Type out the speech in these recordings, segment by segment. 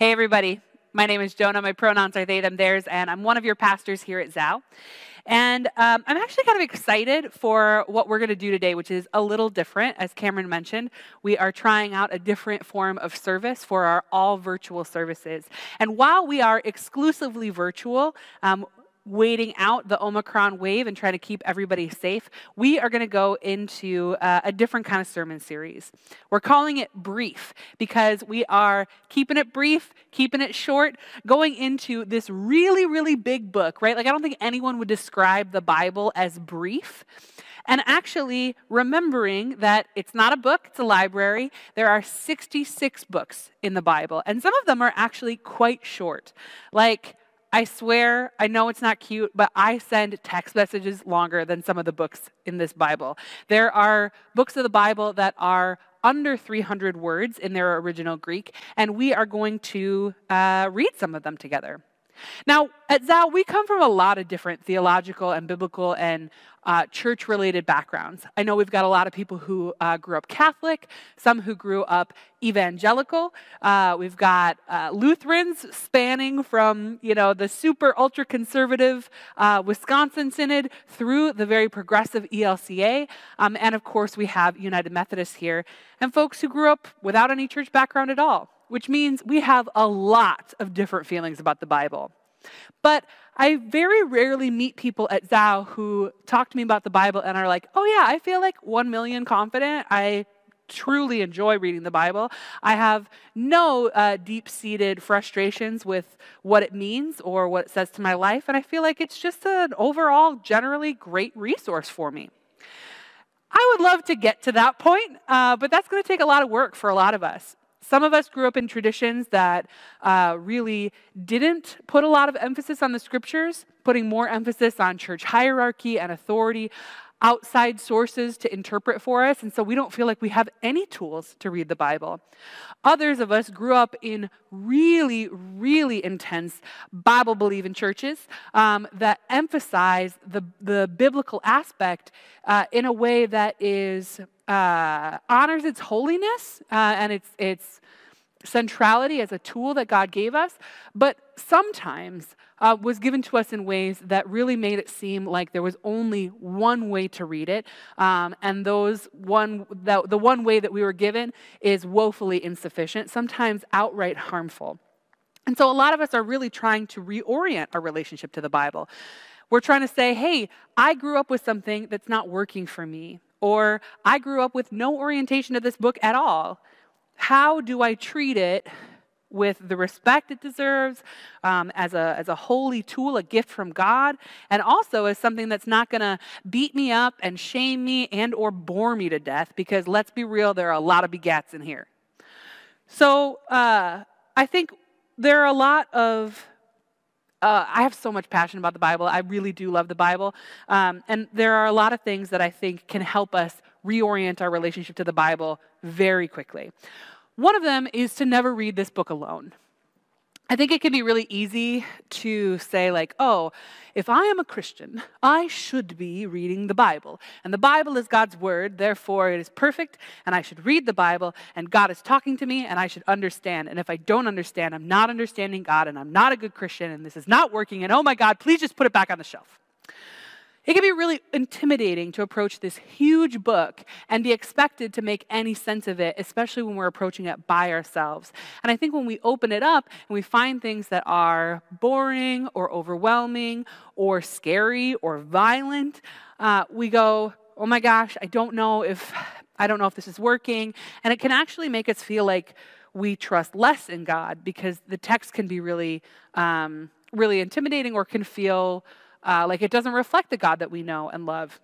Hey, everybody. My name is Jonah. My pronouns are they, them, theirs, and I'm one of your pastors here at Zao. And um, I'm actually kind of excited for what we're going to do today, which is a little different. As Cameron mentioned, we are trying out a different form of service for our all virtual services. And while we are exclusively virtual, um, waiting out the Omicron wave and trying to keep everybody safe, we are going to go into uh, a different kind of sermon series. We're calling it Brief because we are keeping it brief, keeping it short, going into this really, really big book, right? Like, I don't think anyone would describe the Bible as brief. And actually, remembering that it's not a book, it's a library. There are 66 books in the Bible, and some of them are actually quite short. Like, I swear, I know it's not cute, but I send text messages longer than some of the books in this Bible. There are books of the Bible that are under 300 words in their original Greek, and we are going to uh, read some of them together. Now, at Zao, we come from a lot of different theological and biblical and uh, church related backgrounds. I know we've got a lot of people who uh, grew up Catholic, some who grew up evangelical. Uh, we've got uh, Lutherans spanning from, you know, the super ultra conservative uh, Wisconsin Synod through the very progressive ELCA. Um, and of course, we have United Methodists here and folks who grew up without any church background at all which means we have a lot of different feelings about the Bible. But I very rarely meet people at Zao who talk to me about the Bible and are like, oh, yeah, I feel like one million confident. I truly enjoy reading the Bible. I have no uh, deep seated frustrations with what it means or what it says to my life. And I feel like it's just an overall, generally great resource for me. I would love to get to that point, uh, but that's going to take a lot of work for a lot of us. Some of us grew up in traditions that uh, really didn't put a lot of emphasis on the scriptures, putting more emphasis on church hierarchy and authority, outside sources to interpret for us, and so we don't feel like we have any tools to read the Bible. Others of us grew up in really, really intense Bible believing churches um, that emphasize the, the biblical aspect uh, in a way that is uh, honors its holiness uh, and its, its centrality as a tool that God gave us, but sometimes uh, was given to us in ways that really made it seem like there was only one way to read it, um, and those one that, the one way that we were given is woefully insufficient, sometimes outright harmful. And so a lot of us are really trying to reorient our relationship to the Bible. We're trying to say, hey, I grew up with something that's not working for me. Or I grew up with no orientation to this book at all. How do I treat it with the respect it deserves um, as, a, as a holy tool, a gift from God, and also as something that's not going to beat me up and shame me and or bore me to death because let's be real, there are a lot of begats in here. So uh, I think there are a lot of uh, I have so much passion about the Bible. I really do love the Bible. Um, and there are a lot of things that I think can help us reorient our relationship to the Bible very quickly. One of them is to never read this book alone. I think it can be really easy to say, like, oh, if I am a Christian, I should be reading the Bible. And the Bible is God's word, therefore it is perfect, and I should read the Bible, and God is talking to me, and I should understand. And if I don't understand, I'm not understanding God, and I'm not a good Christian, and this is not working, and oh my God, please just put it back on the shelf. It can be really intimidating to approach this huge book and be expected to make any sense of it, especially when we're approaching it by ourselves. And I think when we open it up and we find things that are boring or overwhelming or scary or violent, uh, we go, oh my gosh, I don't know if I don't know if this is working. And it can actually make us feel like we trust less in God because the text can be really, um, really intimidating or can feel uh, like it doesn't reflect the God that we know and love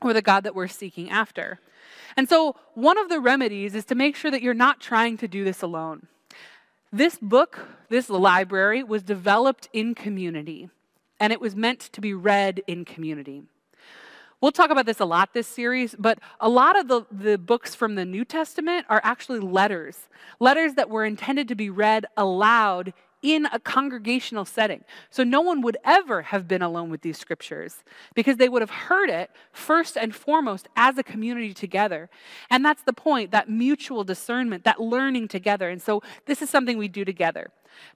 or the God that we're seeking after. And so, one of the remedies is to make sure that you're not trying to do this alone. This book, this library, was developed in community, and it was meant to be read in community. We'll talk about this a lot this series, but a lot of the, the books from the New Testament are actually letters. Letters that were intended to be read aloud in a congregational setting. So no one would ever have been alone with these scriptures because they would have heard it first and foremost as a community together. And that's the point that mutual discernment, that learning together. And so this is something we do together.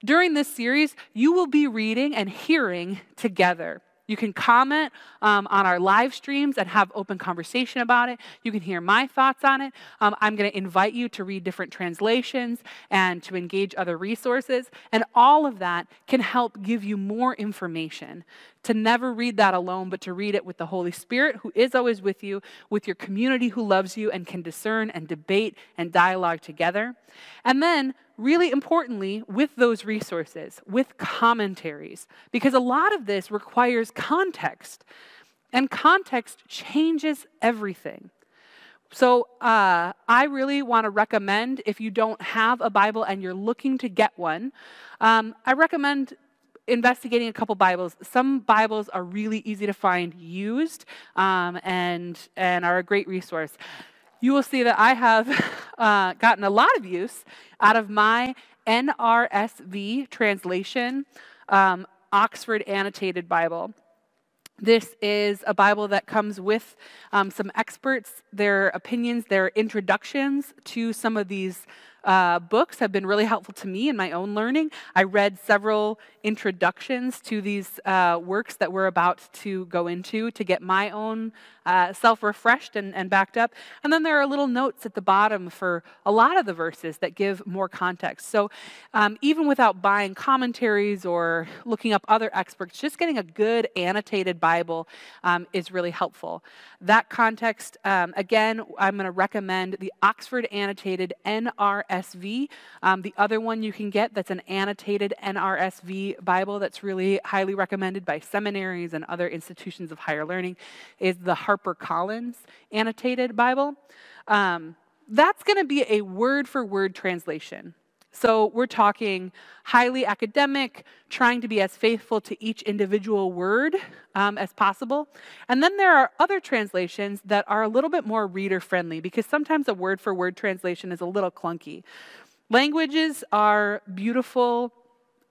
During this series, you will be reading and hearing together. You can comment um, on our live streams and have open conversation about it. You can hear my thoughts on it. Um, I'm going to invite you to read different translations and to engage other resources. And all of that can help give you more information. To never read that alone, but to read it with the Holy Spirit, who is always with you, with your community who loves you and can discern and debate and dialogue together. And then really importantly, with those resources, with commentaries, because a lot of this requires context, and context changes everything. So, uh, I really want to recommend if you don't have a Bible and you're looking to get one, um, I recommend investigating a couple Bibles. Some Bibles are really easy to find used um, and, and are a great resource you will see that I have uh, gotten a lot of use out of my NRSV translation, um, Oxford Annotated Bible. This is a Bible that comes with um, some experts, their opinions, their introductions to some of these uh, books have been really helpful to me in my own learning. I read several introductions to these uh, works that we're about to go into to get my own uh, self refreshed and, and backed up. And then there are little notes at the bottom for a lot of the verses that give more context. So um, even without buying commentaries or looking up other experts, just getting a good annotated Bible um, is really helpful. That context, um, again, I'm going to recommend the Oxford Annotated NRSV. Um, the other one you can get that's an annotated NRSV Bible that's really highly recommended by seminaries and other institutions of higher learning is the Harper Collins Annotated Bible. Um, that's going to be a word for word translation. So we're talking highly academic, trying to be as faithful to each individual word um, as possible. And then there are other translations that are a little bit more reader friendly because sometimes a word for word translation is a little clunky. Languages are beautiful,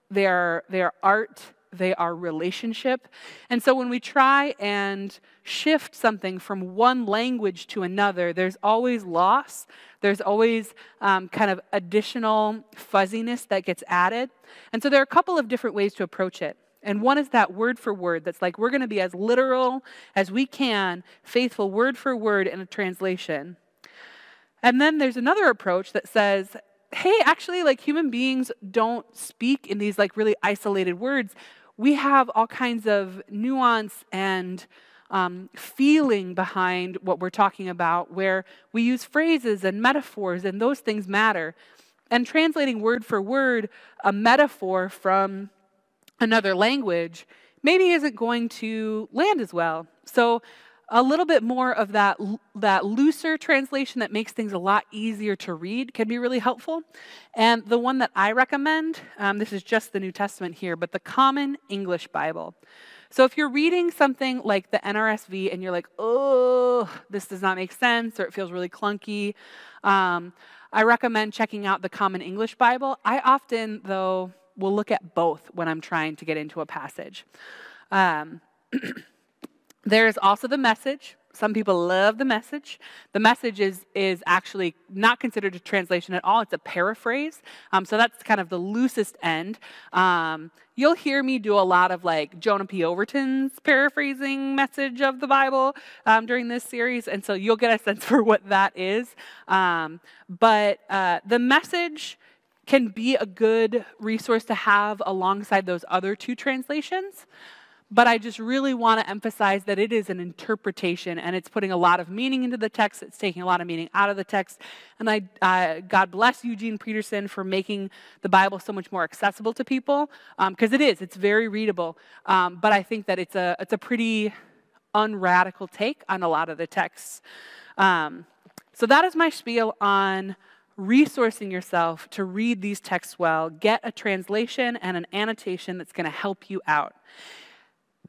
they are, they are art, they are relationship. And so when we try and shift something from one language to another, there's always loss. There's always um, kind of additional fuzziness that gets added. And so there are a couple of different ways to approach it. And one is that word for word that's like we're going to be as literal as we can, faithful word for word in a translation. And then there's another approach that says, hey, actually, like human beings don't speak in these like really isolated words we have all kinds of nuance and um, feeling behind what we're talking about, where we use phrases and metaphors, and those things matter. And translating word for word a metaphor from another language maybe isn't going to land as well. So a little bit more of that, that looser translation that makes things a lot easier to read can be really helpful. And the one that I recommend, um, this is just the New Testament here, but the Common English Bible. So if you're reading something like the NRSV and you're like, oh, this does not make sense, or it feels really clunky, um, I recommend checking out the Common English Bible. I often, though, will look at both when I'm trying to get into a passage. Um, There's also the message. Some people love the message. The message is, is actually not considered a translation at all, it's a paraphrase. Um, so that's kind of the loosest end. Um, you'll hear me do a lot of like Jonah P. Overton's paraphrasing message of the Bible um, during this series, and so you'll get a sense for what that is. Um, but uh, the message can be a good resource to have alongside those other two translations. But I just really want to emphasize that it is an interpretation and it's putting a lot of meaning into the text. It's taking a lot of meaning out of the text. And I, uh, God bless Eugene Peterson for making the Bible so much more accessible to people because um, it is. It's very readable. Um, but I think that it's a, it's a pretty unradical take on a lot of the texts. Um, so that is my spiel on resourcing yourself to read these texts well. Get a translation and an annotation that's going to help you out.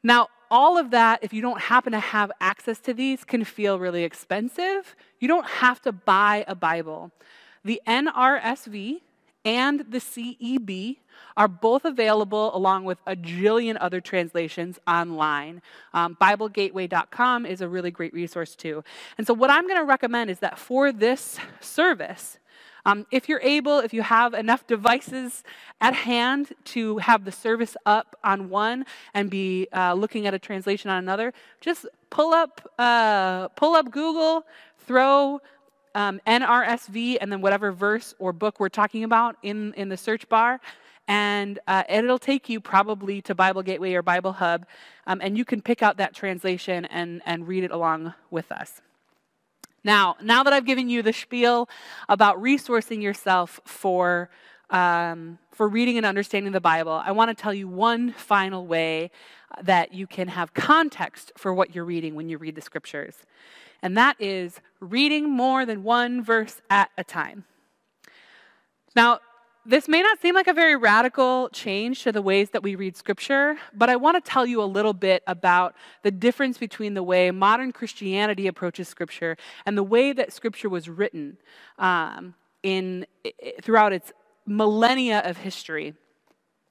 Now, all of that, if you don't happen to have access to these, can feel really expensive. You don't have to buy a Bible. The NRSV and the CEB are both available along with a jillion other translations online. Um, BibleGateway.com is a really great resource too. And so, what I'm going to recommend is that for this service, um, if you're able, if you have enough devices at hand to have the service up on one and be uh, looking at a translation on another, just pull up, uh, pull up Google, throw um, NRSV and then whatever verse or book we're talking about in, in the search bar. And, uh, it'll take you probably to Bible Gateway or Bible Hub, um, and you can pick out that translation and, and read it along with us. Now, now that I've given you the spiel about resourcing yourself for, um, for reading and understanding the Bible, I want to tell you one final way that you can have context for what you're reading when you read the scriptures. And that is reading more than one verse at a time. Now, this may not seem like a very radical change to the ways that we read scripture, but I want to tell you a little bit about the difference between the way modern Christianity approaches scripture and the way that scripture was written um, in, throughout its millennia of history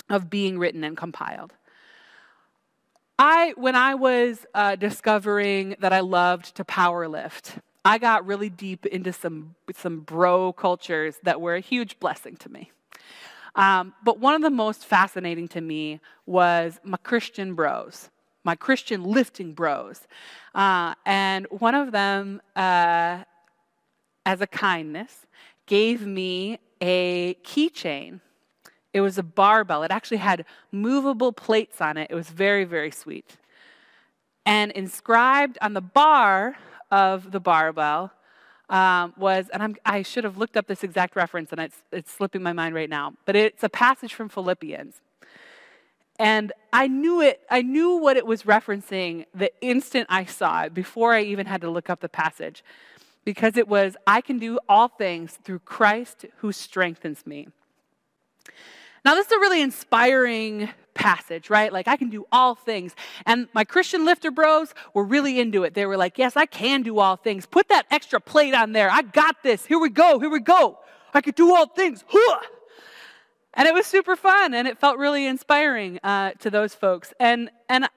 of being written and compiled. I, when I was uh, discovering that I loved to power lift, I got really deep into some, some bro cultures that were a huge blessing to me. Um, but one of the most fascinating to me was my Christian bros, my Christian lifting bros. Uh, and one of them, uh, as a kindness, gave me a keychain. It was a barbell. It actually had movable plates on it. It was very, very sweet. And inscribed on the bar of the barbell um, was, and I'm, i should have looked up this exact reference, and it's, it's slipping my mind right now, but it's a passage from Philippians. And I knew it, I knew what it was referencing the instant I saw it, before I even had to look up the passage, because it was, I can do all things through Christ who strengthens me. Now, this is a really inspiring passage, right? Like, I can do all things. And my Christian lifter bros were really into it. They were like, Yes, I can do all things. Put that extra plate on there. I got this. Here we go. Here we go. I can do all things. Huh! And it was super fun and it felt really inspiring uh, to those folks. And, and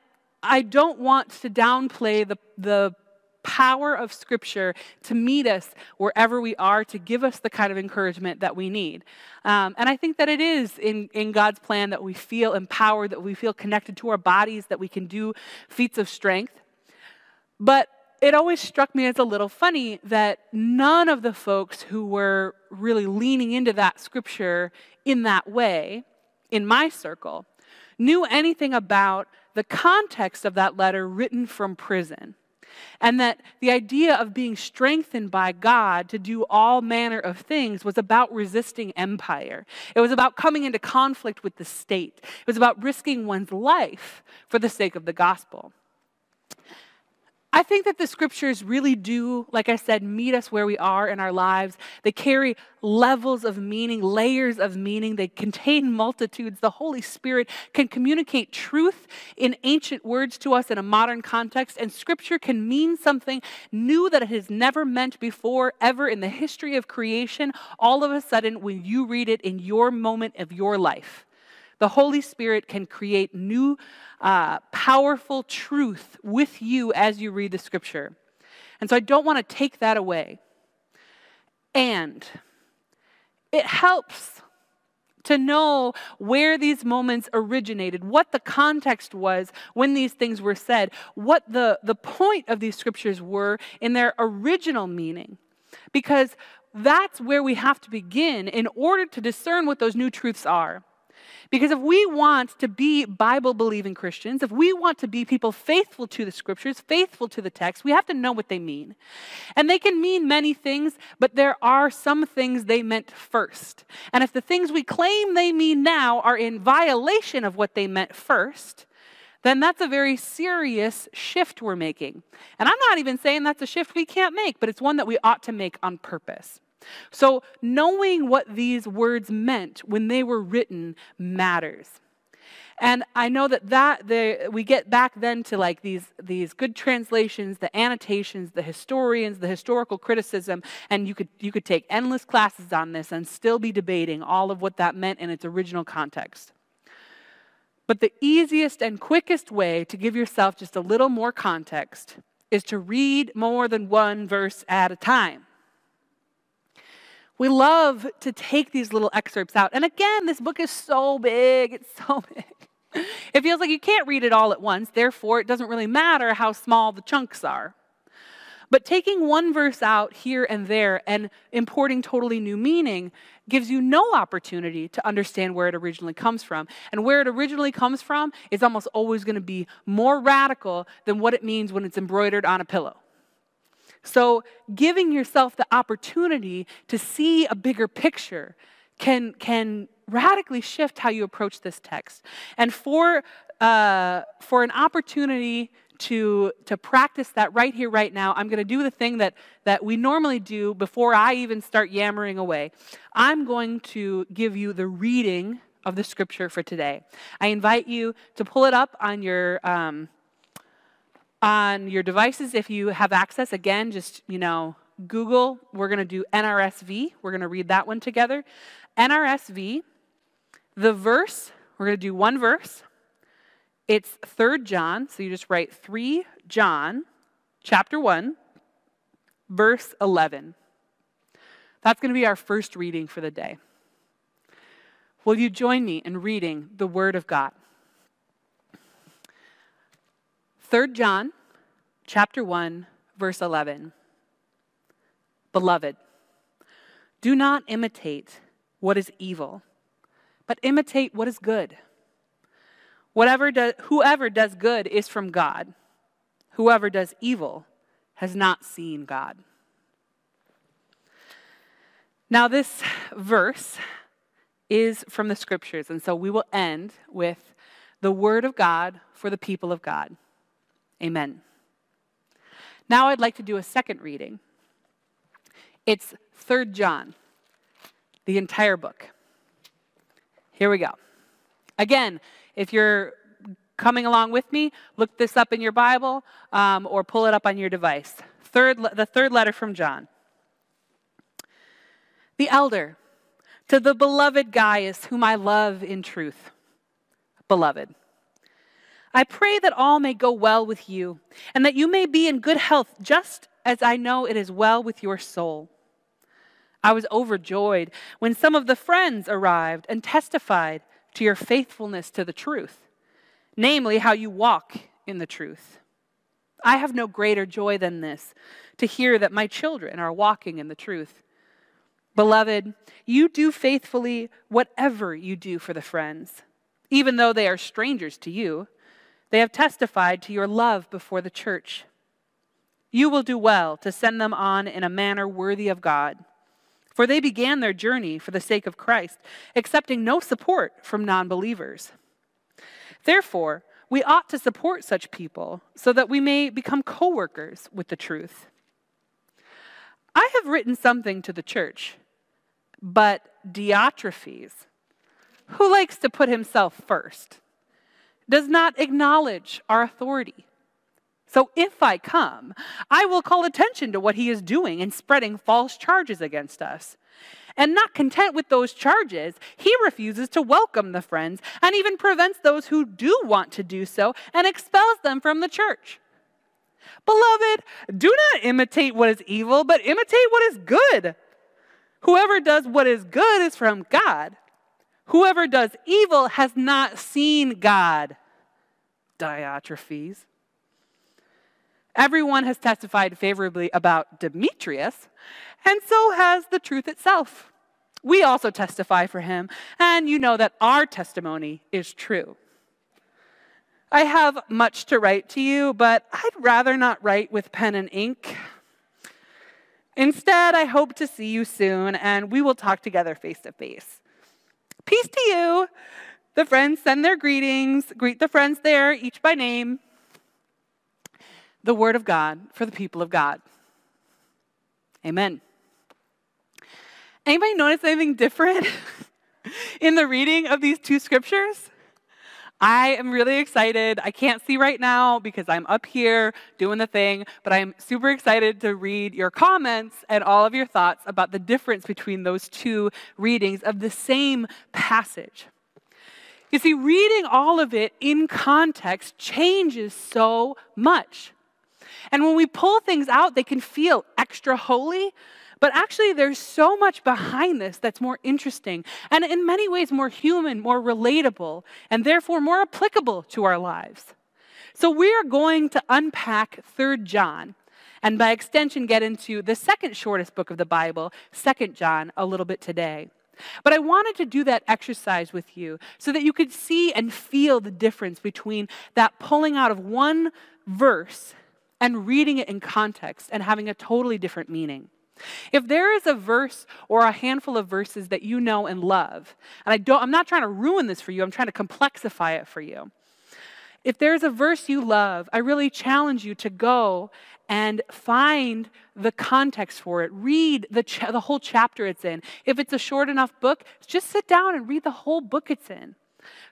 I don't want to downplay the, the power of Scripture to meet us wherever we are, to give us the kind of encouragement that we need. Um, and I think that it is in, in God's plan that we feel empowered, that we feel connected to our bodies, that we can do feats of strength. But it always struck me as a little funny that none of the folks who were really leaning into that scripture in that way, in my circle, knew anything about the context of that letter written from prison. And that the idea of being strengthened by God to do all manner of things was about resisting empire. It was about coming into conflict with the state. It was about risking one's life for the sake of the gospel. I think that the scriptures really do, like I said, meet us where we are in our lives. They carry levels of meaning, layers of meaning. They contain multitudes. The Holy Spirit can communicate truth in ancient words to us in a modern context, and scripture can mean something new that it has never meant before, ever in the history of creation, all of a sudden when you read it in your moment of your life. The Holy Spirit can create new, uh, powerful truth with you as you read the scripture. And so I don't want to take that away. And it helps to know where these moments originated, what the context was when these things were said, what the, the point of these scriptures were in their original meaning. Because that's where we have to begin in order to discern what those new truths are. Because if we want to be Bible believing Christians, if we want to be people faithful to the scriptures, faithful to the text, we have to know what they mean. And they can mean many things, but there are some things they meant first. And if the things we claim they mean now are in violation of what they meant first, then that's a very serious shift we're making. And I'm not even saying that's a shift we can't make, but it's one that we ought to make on purpose. So, knowing what these words meant when they were written matters. And I know that, that the, we get back then to like these, these good translations, the annotations, the historians, the historical criticism, and you could, you could take endless classes on this and still be debating all of what that meant in its original context. But the easiest and quickest way to give yourself just a little more context is to read more than one verse at a time. We love to take these little excerpts out. And again, this book is so big, it's so big. It feels like you can't read it all at once, therefore, it doesn't really matter how small the chunks are. But taking one verse out here and there and importing totally new meaning gives you no opportunity to understand where it originally comes from. And where it originally comes from is almost always going to be more radical than what it means when it's embroidered on a pillow. So, giving yourself the opportunity to see a bigger picture can, can radically shift how you approach this text. And for, uh, for an opportunity to, to practice that right here, right now, I'm going to do the thing that, that we normally do before I even start yammering away. I'm going to give you the reading of the scripture for today. I invite you to pull it up on your. Um, on your devices if you have access again just you know google we're going to do nrsv we're going to read that one together nrsv the verse we're going to do one verse it's 3rd John, so you just write 3 John, chapter 1, verse 11. That's going to be our first reading for the day. Will you join me in reading the Word of God? 3 John, chapter 1, verse 11. Beloved, do not imitate what is evil, but imitate what is good. Whatever do, whoever does good is from God. Whoever does evil has not seen God. Now, this verse is from the scriptures, and so we will end with the word of God for the people of God. Amen. Now, I'd like to do a second reading. It's 3rd John, the entire book. Here we go. Again, if you're coming along with me, look this up in your Bible um, or pull it up on your device. Third, the third letter from John. The elder, to the beloved Gaius, whom I love in truth. Beloved, I pray that all may go well with you, and that you may be in good health, just as I know it is well with your soul. I was overjoyed when some of the friends arrived and testified to your faithfulness to the truth, namely, how you walk in the truth. I have no greater joy than this to hear that my children are walking in the truth. Beloved, you do faithfully whatever you do for the friends, even though they are strangers to you. They have testified to your love before the church. You will do well to send them on in a manner worthy of God. For they began their journey for the sake of Christ, accepting no support from non believers. Therefore, we ought to support such people so that we may become co workers with the truth. I have written something to the church, but Diotrephes, who likes to put himself first, does not acknowledge our authority. So if I come, I will call attention to what he is doing and spreading false charges against us. And not content with those charges, he refuses to welcome the friends and even prevents those who do want to do so and expels them from the church. Beloved, do not imitate what is evil, but imitate what is good. Whoever does what is good is from God. Whoever does evil has not seen God. Diotrephes. Everyone has testified favorably about Demetrius, and so has the truth itself. We also testify for him, and you know that our testimony is true. I have much to write to you, but I'd rather not write with pen and ink. Instead, I hope to see you soon, and we will talk together face to face. Peace to you. The friends send their greetings. Greet the friends there, each by name the word of God for the people of God. Amen. Anybody notice anything different in the reading of these two scriptures? I am really excited. I can't see right now because I'm up here doing the thing, but I'm super excited to read your comments and all of your thoughts about the difference between those two readings of the same passage. You see, reading all of it in context changes so much. And when we pull things out, they can feel extra holy, but actually, there's so much behind this that's more interesting and in many ways more human, more relatable, and therefore more applicable to our lives. So, we are going to unpack 3rd John and by extension get into the second shortest book of the Bible, 2nd John, a little bit today. But I wanted to do that exercise with you so that you could see and feel the difference between that pulling out of one verse and reading it in context and having a totally different meaning. If there is a verse or a handful of verses that you know and love, and I don't, I'm not trying to ruin this for you, I'm trying to complexify it for you. If there's a verse you love, I really challenge you to go and find the context for it. Read the, cha- the whole chapter it's in. If it's a short enough book, just sit down and read the whole book it's in.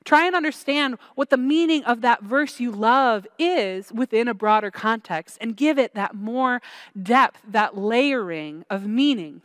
Try and understand what the meaning of that verse you love is within a broader context and give it that more depth, that layering of meaning.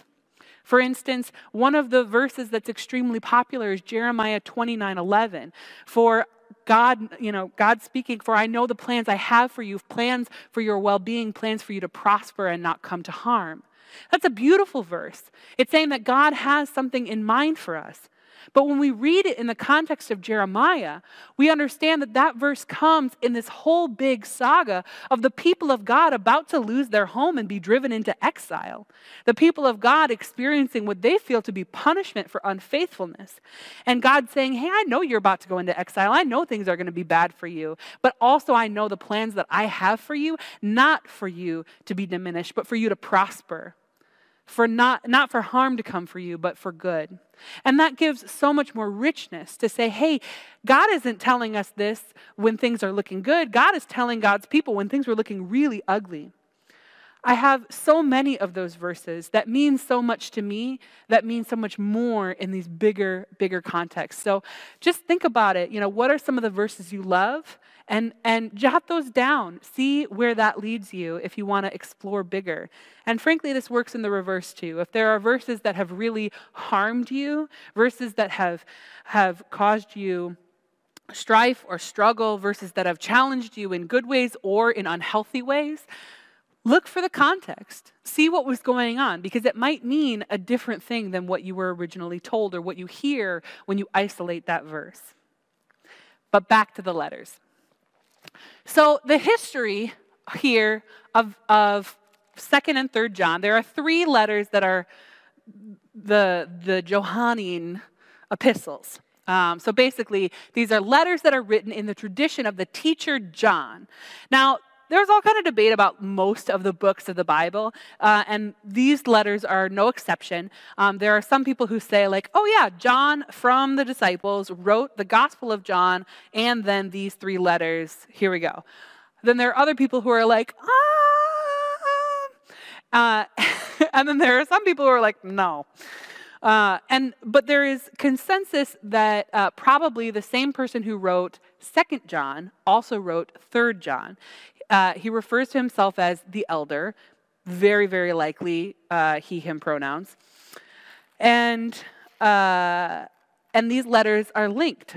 For instance, one of the verses that's extremely popular is Jeremiah 29 11. For God, you know, God speaking, for I know the plans I have for you, plans for your well being, plans for you to prosper and not come to harm. That's a beautiful verse. It's saying that God has something in mind for us. But when we read it in the context of Jeremiah, we understand that that verse comes in this whole big saga of the people of God about to lose their home and be driven into exile. The people of God experiencing what they feel to be punishment for unfaithfulness. And God saying, Hey, I know you're about to go into exile. I know things are going to be bad for you. But also, I know the plans that I have for you, not for you to be diminished, but for you to prosper for not, not for harm to come for you, but for good. And that gives so much more richness to say, hey, God isn't telling us this when things are looking good. God is telling God's people when things were looking really ugly. I have so many of those verses that mean so much to me, that mean so much more in these bigger, bigger contexts. So just think about it. You know, what are some of the verses you love? And, and jot those down. See where that leads you if you want to explore bigger. And frankly, this works in the reverse too. If there are verses that have really harmed you, verses that have, have caused you strife or struggle, verses that have challenged you in good ways or in unhealthy ways, look for the context. See what was going on because it might mean a different thing than what you were originally told or what you hear when you isolate that verse. But back to the letters. So, the history here of, of 2nd and 3rd John, there are three letters that are the, the Johannine epistles. Um, so basically, these are letters that are written in the tradition of the teacher John. Now, there's all kind of debate about most of the books of the Bible, uh, and these letters are no exception. Um, there are some people who say, like, oh yeah, John from the disciples wrote the Gospel of John, and then these three letters. Here we go. Then there are other people who are like, ah. Uh, and then there are some people who are like, no. Uh, and but there is consensus that uh, probably the same person who wrote Second John also wrote Third John. Uh, he refers to himself as the elder, very, very likely uh, he, him pronouns. And, uh, and these letters are linked.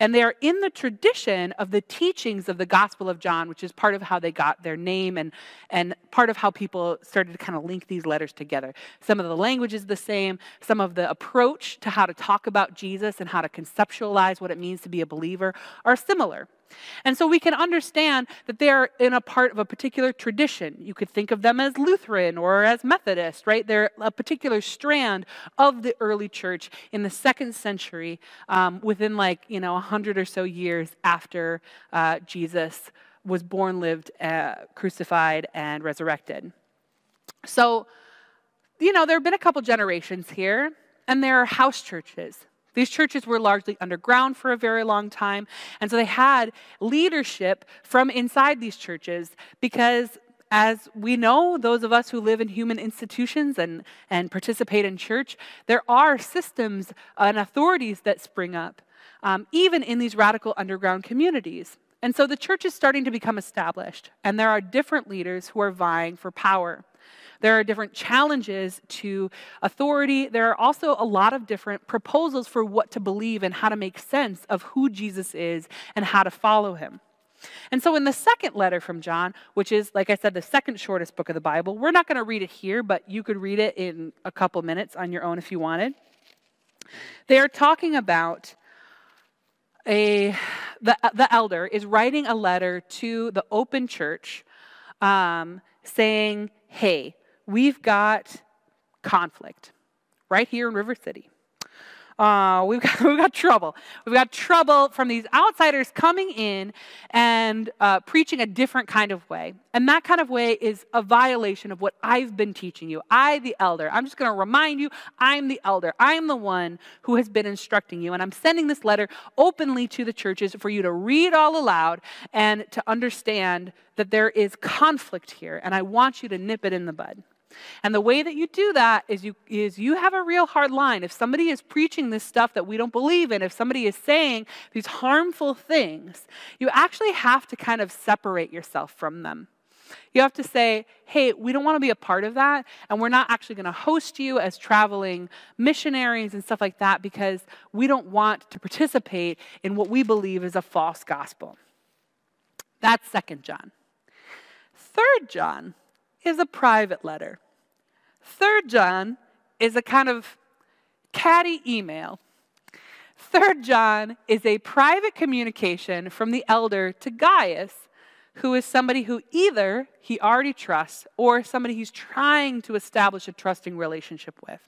And they are in the tradition of the teachings of the Gospel of John, which is part of how they got their name and, and part of how people started to kind of link these letters together. Some of the language is the same, some of the approach to how to talk about Jesus and how to conceptualize what it means to be a believer are similar. And so we can understand that they're in a part of a particular tradition. You could think of them as Lutheran or as Methodist, right? They're a particular strand of the early church in the second century, um, within like, you know, a hundred or so years after uh, Jesus was born, lived, uh, crucified, and resurrected. So, you know, there have been a couple generations here, and there are house churches. These churches were largely underground for a very long time. And so they had leadership from inside these churches because as we know, those of us who live in human institutions and, and participate in church, there are systems and authorities that spring up, um, even in these radical underground communities. And so the church is starting to become established, and there are different leaders who are vying for power. There are different challenges to authority. There are also a lot of different proposals for what to believe and how to make sense of who Jesus is and how to follow him. And so, in the second letter from John, which is, like I said, the second shortest book of the Bible, we're not going to read it here, but you could read it in a couple minutes on your own if you wanted. They are talking about a the, the elder is writing a letter to the open church um, saying, Hey, we've got conflict right here in River City. Uh, we've, got, we've got trouble. We've got trouble from these outsiders coming in and uh, preaching a different kind of way. And that kind of way is a violation of what I've been teaching you. I, the elder, I'm just going to remind you I'm the elder. I'm the one who has been instructing you. And I'm sending this letter openly to the churches for you to read all aloud and to understand that there is conflict here. And I want you to nip it in the bud. And the way that you do that is you, is you have a real hard line. If somebody is preaching this stuff that we don't believe in, if somebody is saying these harmful things, you actually have to kind of separate yourself from them. You have to say, hey, we don't want to be a part of that, and we're not actually going to host you as traveling missionaries and stuff like that because we don't want to participate in what we believe is a false gospel. That's Second John. Third John is a private letter. Third John is a kind of catty email. Third John is a private communication from the elder to Gaius, who is somebody who either he already trusts or somebody he's trying to establish a trusting relationship with.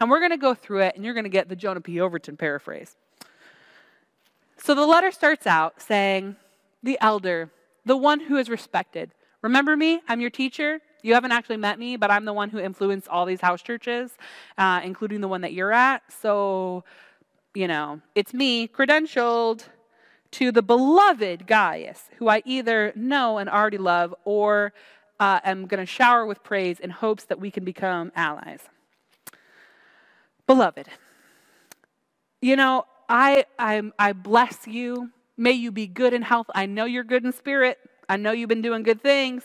And we're going to go through it, and you're going to get the Jonah P. Overton paraphrase. So the letter starts out saying, The elder, the one who is respected. Remember me? I'm your teacher. You haven't actually met me, but I'm the one who influenced all these house churches, uh, including the one that you're at. So, you know, it's me, credentialed to the beloved Gaius, who I either know and already love or uh, am going to shower with praise in hopes that we can become allies. Beloved, you know, I, I, I bless you. May you be good in health. I know you're good in spirit. I know you've been doing good things.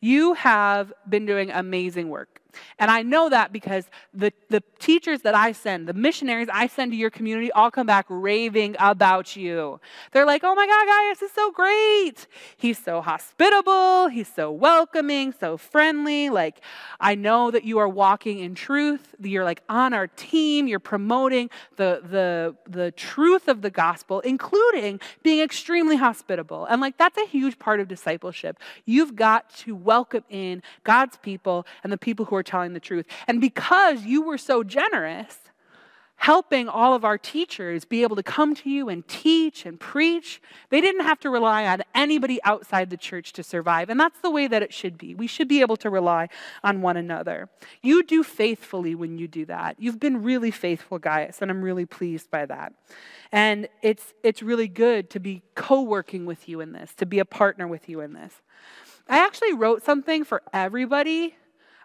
You have been doing amazing work. And I know that because the, the teachers that I send, the missionaries I send to your community, all come back raving about you. They're like, oh my God, Gaius is so great. He's so hospitable. He's so welcoming, so friendly. Like, I know that you are walking in truth. You're like on our team. You're promoting the, the, the truth of the gospel, including being extremely hospitable. And like, that's a huge part of discipleship. You've got to welcome in God's people and the people who are telling the truth. And because you were so generous, helping all of our teachers be able to come to you and teach and preach. They didn't have to rely on anybody outside the church to survive. And that's the way that it should be. We should be able to rely on one another. You do faithfully when you do that. You've been really faithful, Gaius, and I'm really pleased by that. And it's, it's really good to be co working with you in this, to be a partner with you in this. I actually wrote something for everybody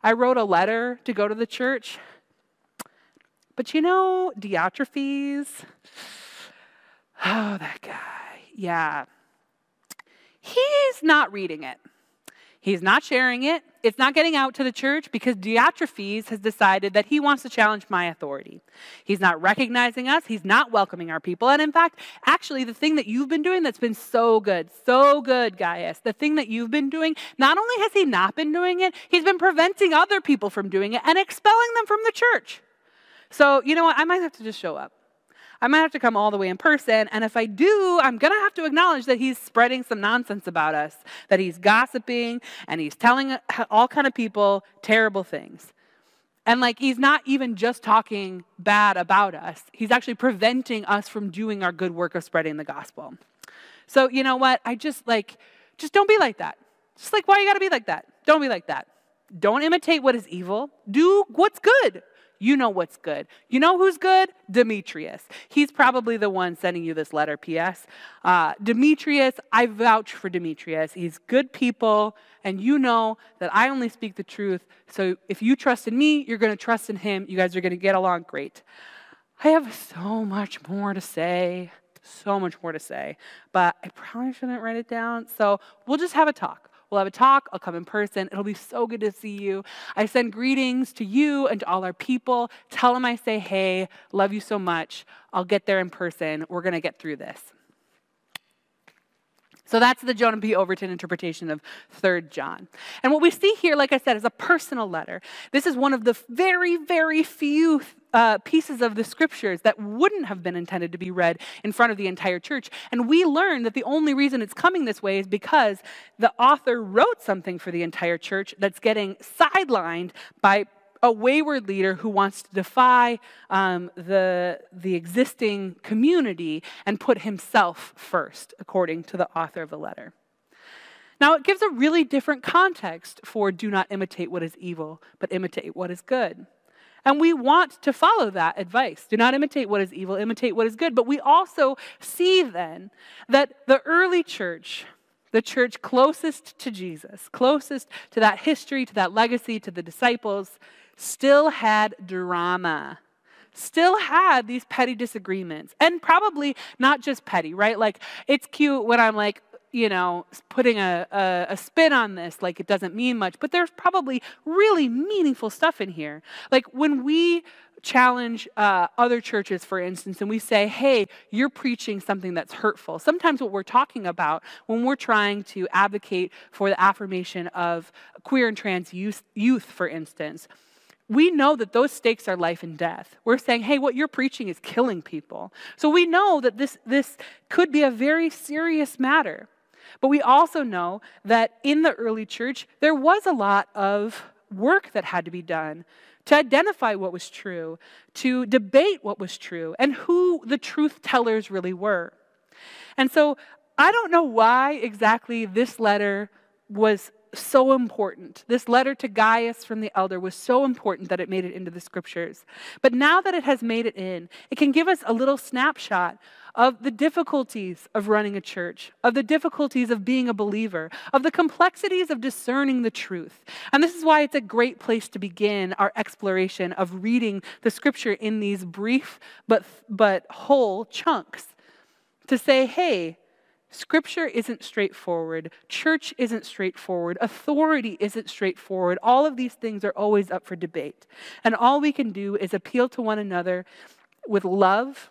I wrote a letter to go to the church. But you know, Diotrephes, oh, that guy, yeah. He's not reading it. He's not sharing it. It's not getting out to the church because Diotrephes has decided that he wants to challenge my authority. He's not recognizing us. He's not welcoming our people. And in fact, actually, the thing that you've been doing that's been so good, so good, Gaius, the thing that you've been doing, not only has he not been doing it, he's been preventing other people from doing it and expelling them from the church. So, you know what? I might have to just show up. I might have to come all the way in person. And if I do, I'm going to have to acknowledge that he's spreading some nonsense about us, that he's gossiping and he's telling all kind of people terrible things. And like he's not even just talking bad about us. He's actually preventing us from doing our good work of spreading the gospel. So, you know what? I just like just don't be like that. Just like why you got to be like that? Don't be like that. Don't imitate what is evil. Do what's good. You know what's good. You know who's good? Demetrius. He's probably the one sending you this letter, P.S. Uh, Demetrius, I vouch for Demetrius. He's good people, and you know that I only speak the truth. So if you trust in me, you're going to trust in him. You guys are going to get along great. I have so much more to say, so much more to say, but I probably shouldn't write it down. So we'll just have a talk. We'll have a talk. I'll come in person. It'll be so good to see you. I send greetings to you and to all our people. Tell them I say, hey, love you so much. I'll get there in person. We're going to get through this. So that's the Jonah P. Overton interpretation of 3rd John. And what we see here, like I said, is a personal letter. This is one of the very, very few uh, pieces of the scriptures that wouldn't have been intended to be read in front of the entire church. And we learn that the only reason it's coming this way is because the author wrote something for the entire church that's getting sidelined by a wayward leader who wants to defy um, the, the existing community and put himself first, according to the author of the letter. Now, it gives a really different context for do not imitate what is evil, but imitate what is good. And we want to follow that advice. Do not imitate what is evil, imitate what is good. But we also see then that the early church, the church closest to Jesus, closest to that history, to that legacy, to the disciples, still had drama still had these petty disagreements and probably not just petty right like it's cute when i'm like you know, putting a, a, a, spin on this like it doesn't mean much, but there's probably really meaningful stuff in here. Like when we challenge uh, other churches, for instance, and we say, hey, you're preaching something that's hurtful. Sometimes what we're talking about when we're trying to advocate for the affirmation of queer and trans youth, youth for instance, we know that those stakes are life and death. We're saying, hey, what you're preaching is killing people. So we know that this, this could be a very serious matter. But we also know that in the early church, there was a lot of work that had to be done to identify what was true, to debate what was true, and who the truth tellers really were. And so I don't know why exactly this letter was so important. This letter to Gaius from the elder was so important that it made it into the scriptures. But now that it has made it in, it can give us a little snapshot of the difficulties of running a church, of the difficulties of being a believer, of the complexities of discerning the truth. And this is why it's a great place to begin our exploration of reading the scripture in these brief but, but whole chunks. To say, hey, Scripture isn't straightforward. Church isn't straightforward. Authority isn't straightforward. All of these things are always up for debate. And all we can do is appeal to one another with love,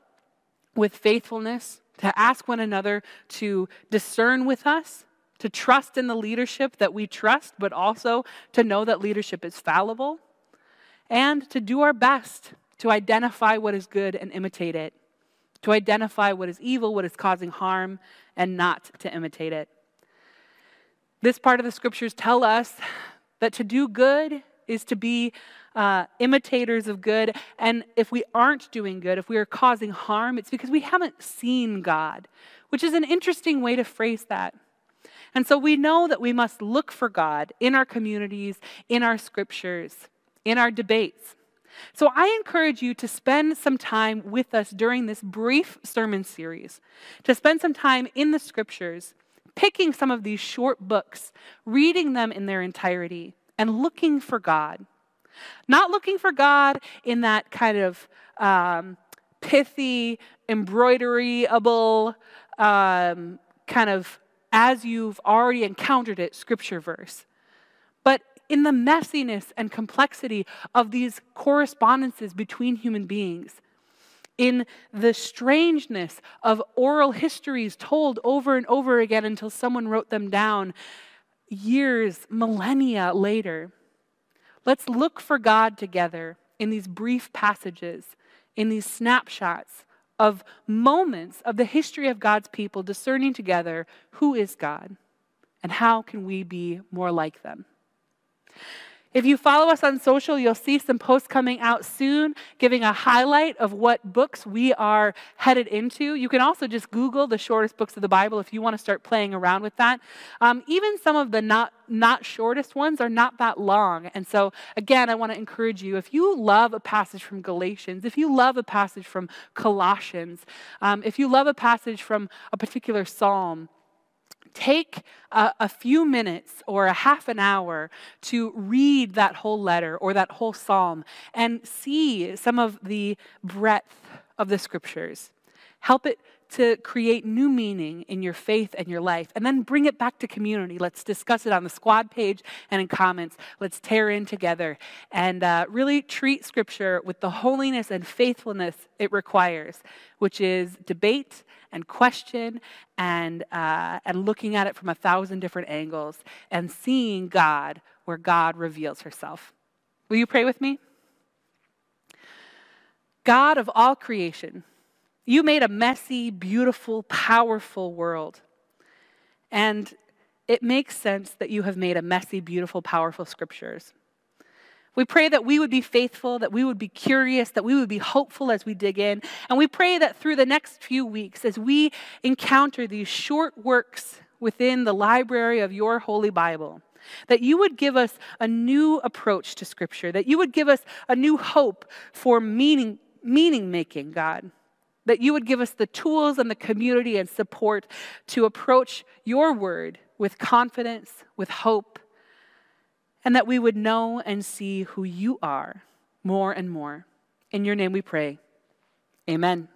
with faithfulness, to ask one another to discern with us, to trust in the leadership that we trust, but also to know that leadership is fallible, and to do our best to identify what is good and imitate it, to identify what is evil, what is causing harm, and not to imitate it. This part of the scriptures tell us that to do good is to be uh, imitators of good. And if we aren't doing good, if we are causing harm, it's because we haven't seen God, which is an interesting way to phrase that. And so we know that we must look for God in our communities, in our scriptures, in our debates. So I encourage you to spend some time with us during this brief sermon series, to spend some time in the scriptures, picking some of these short books, reading them in their entirety, and looking for God. Not looking for God in that kind of um, pithy, embroideryable, um, kind of as you've already encountered it, scripture verse, but in the messiness and complexity of these correspondences between human beings, in the strangeness of oral histories told over and over again until someone wrote them down years, millennia later. Let's look for God together in these brief passages, in these snapshots of moments of the history of God's people, discerning together who is God and how can we be more like them. If you follow us on social, you'll see some posts coming out soon giving a highlight of what books we are headed into. You can also just Google the shortest books of the Bible if you want to start playing around with that. Um, even some of the not, not shortest ones are not that long. And so, again, I want to encourage you if you love a passage from Galatians, if you love a passage from Colossians, um, if you love a passage from a particular psalm, take a, a, few minutes or a half an hour to read that whole letter or that whole psalm and see some of the breadth of the scriptures. Help it to create new meaning in your faith and your life, and then bring it back to community. Let's discuss it on the squad page and in comments. Let's tear in together and uh, really treat Scripture with the holiness and faithfulness it requires, which is debate and question and, uh, and looking at it from a thousand different angles and seeing God where God reveals herself. Will you pray with me? God of all creation, you made a messy, beautiful, powerful world. And it makes sense that you have made a messy, beautiful, powerful scriptures. We pray that we would be faithful, that we would be curious, that we would be hopeful as we dig in. And we pray that through the next few weeks, as we encounter these short works within the library of your Holy Bible, that you would give us a new approach to Scripture, that you would give us a new hope for meaning, meaning making, God. That you would give us the tools and the community and support to approach your word with confidence, with hope, and that we would know and see who you are more and more. In your name we pray. Amen.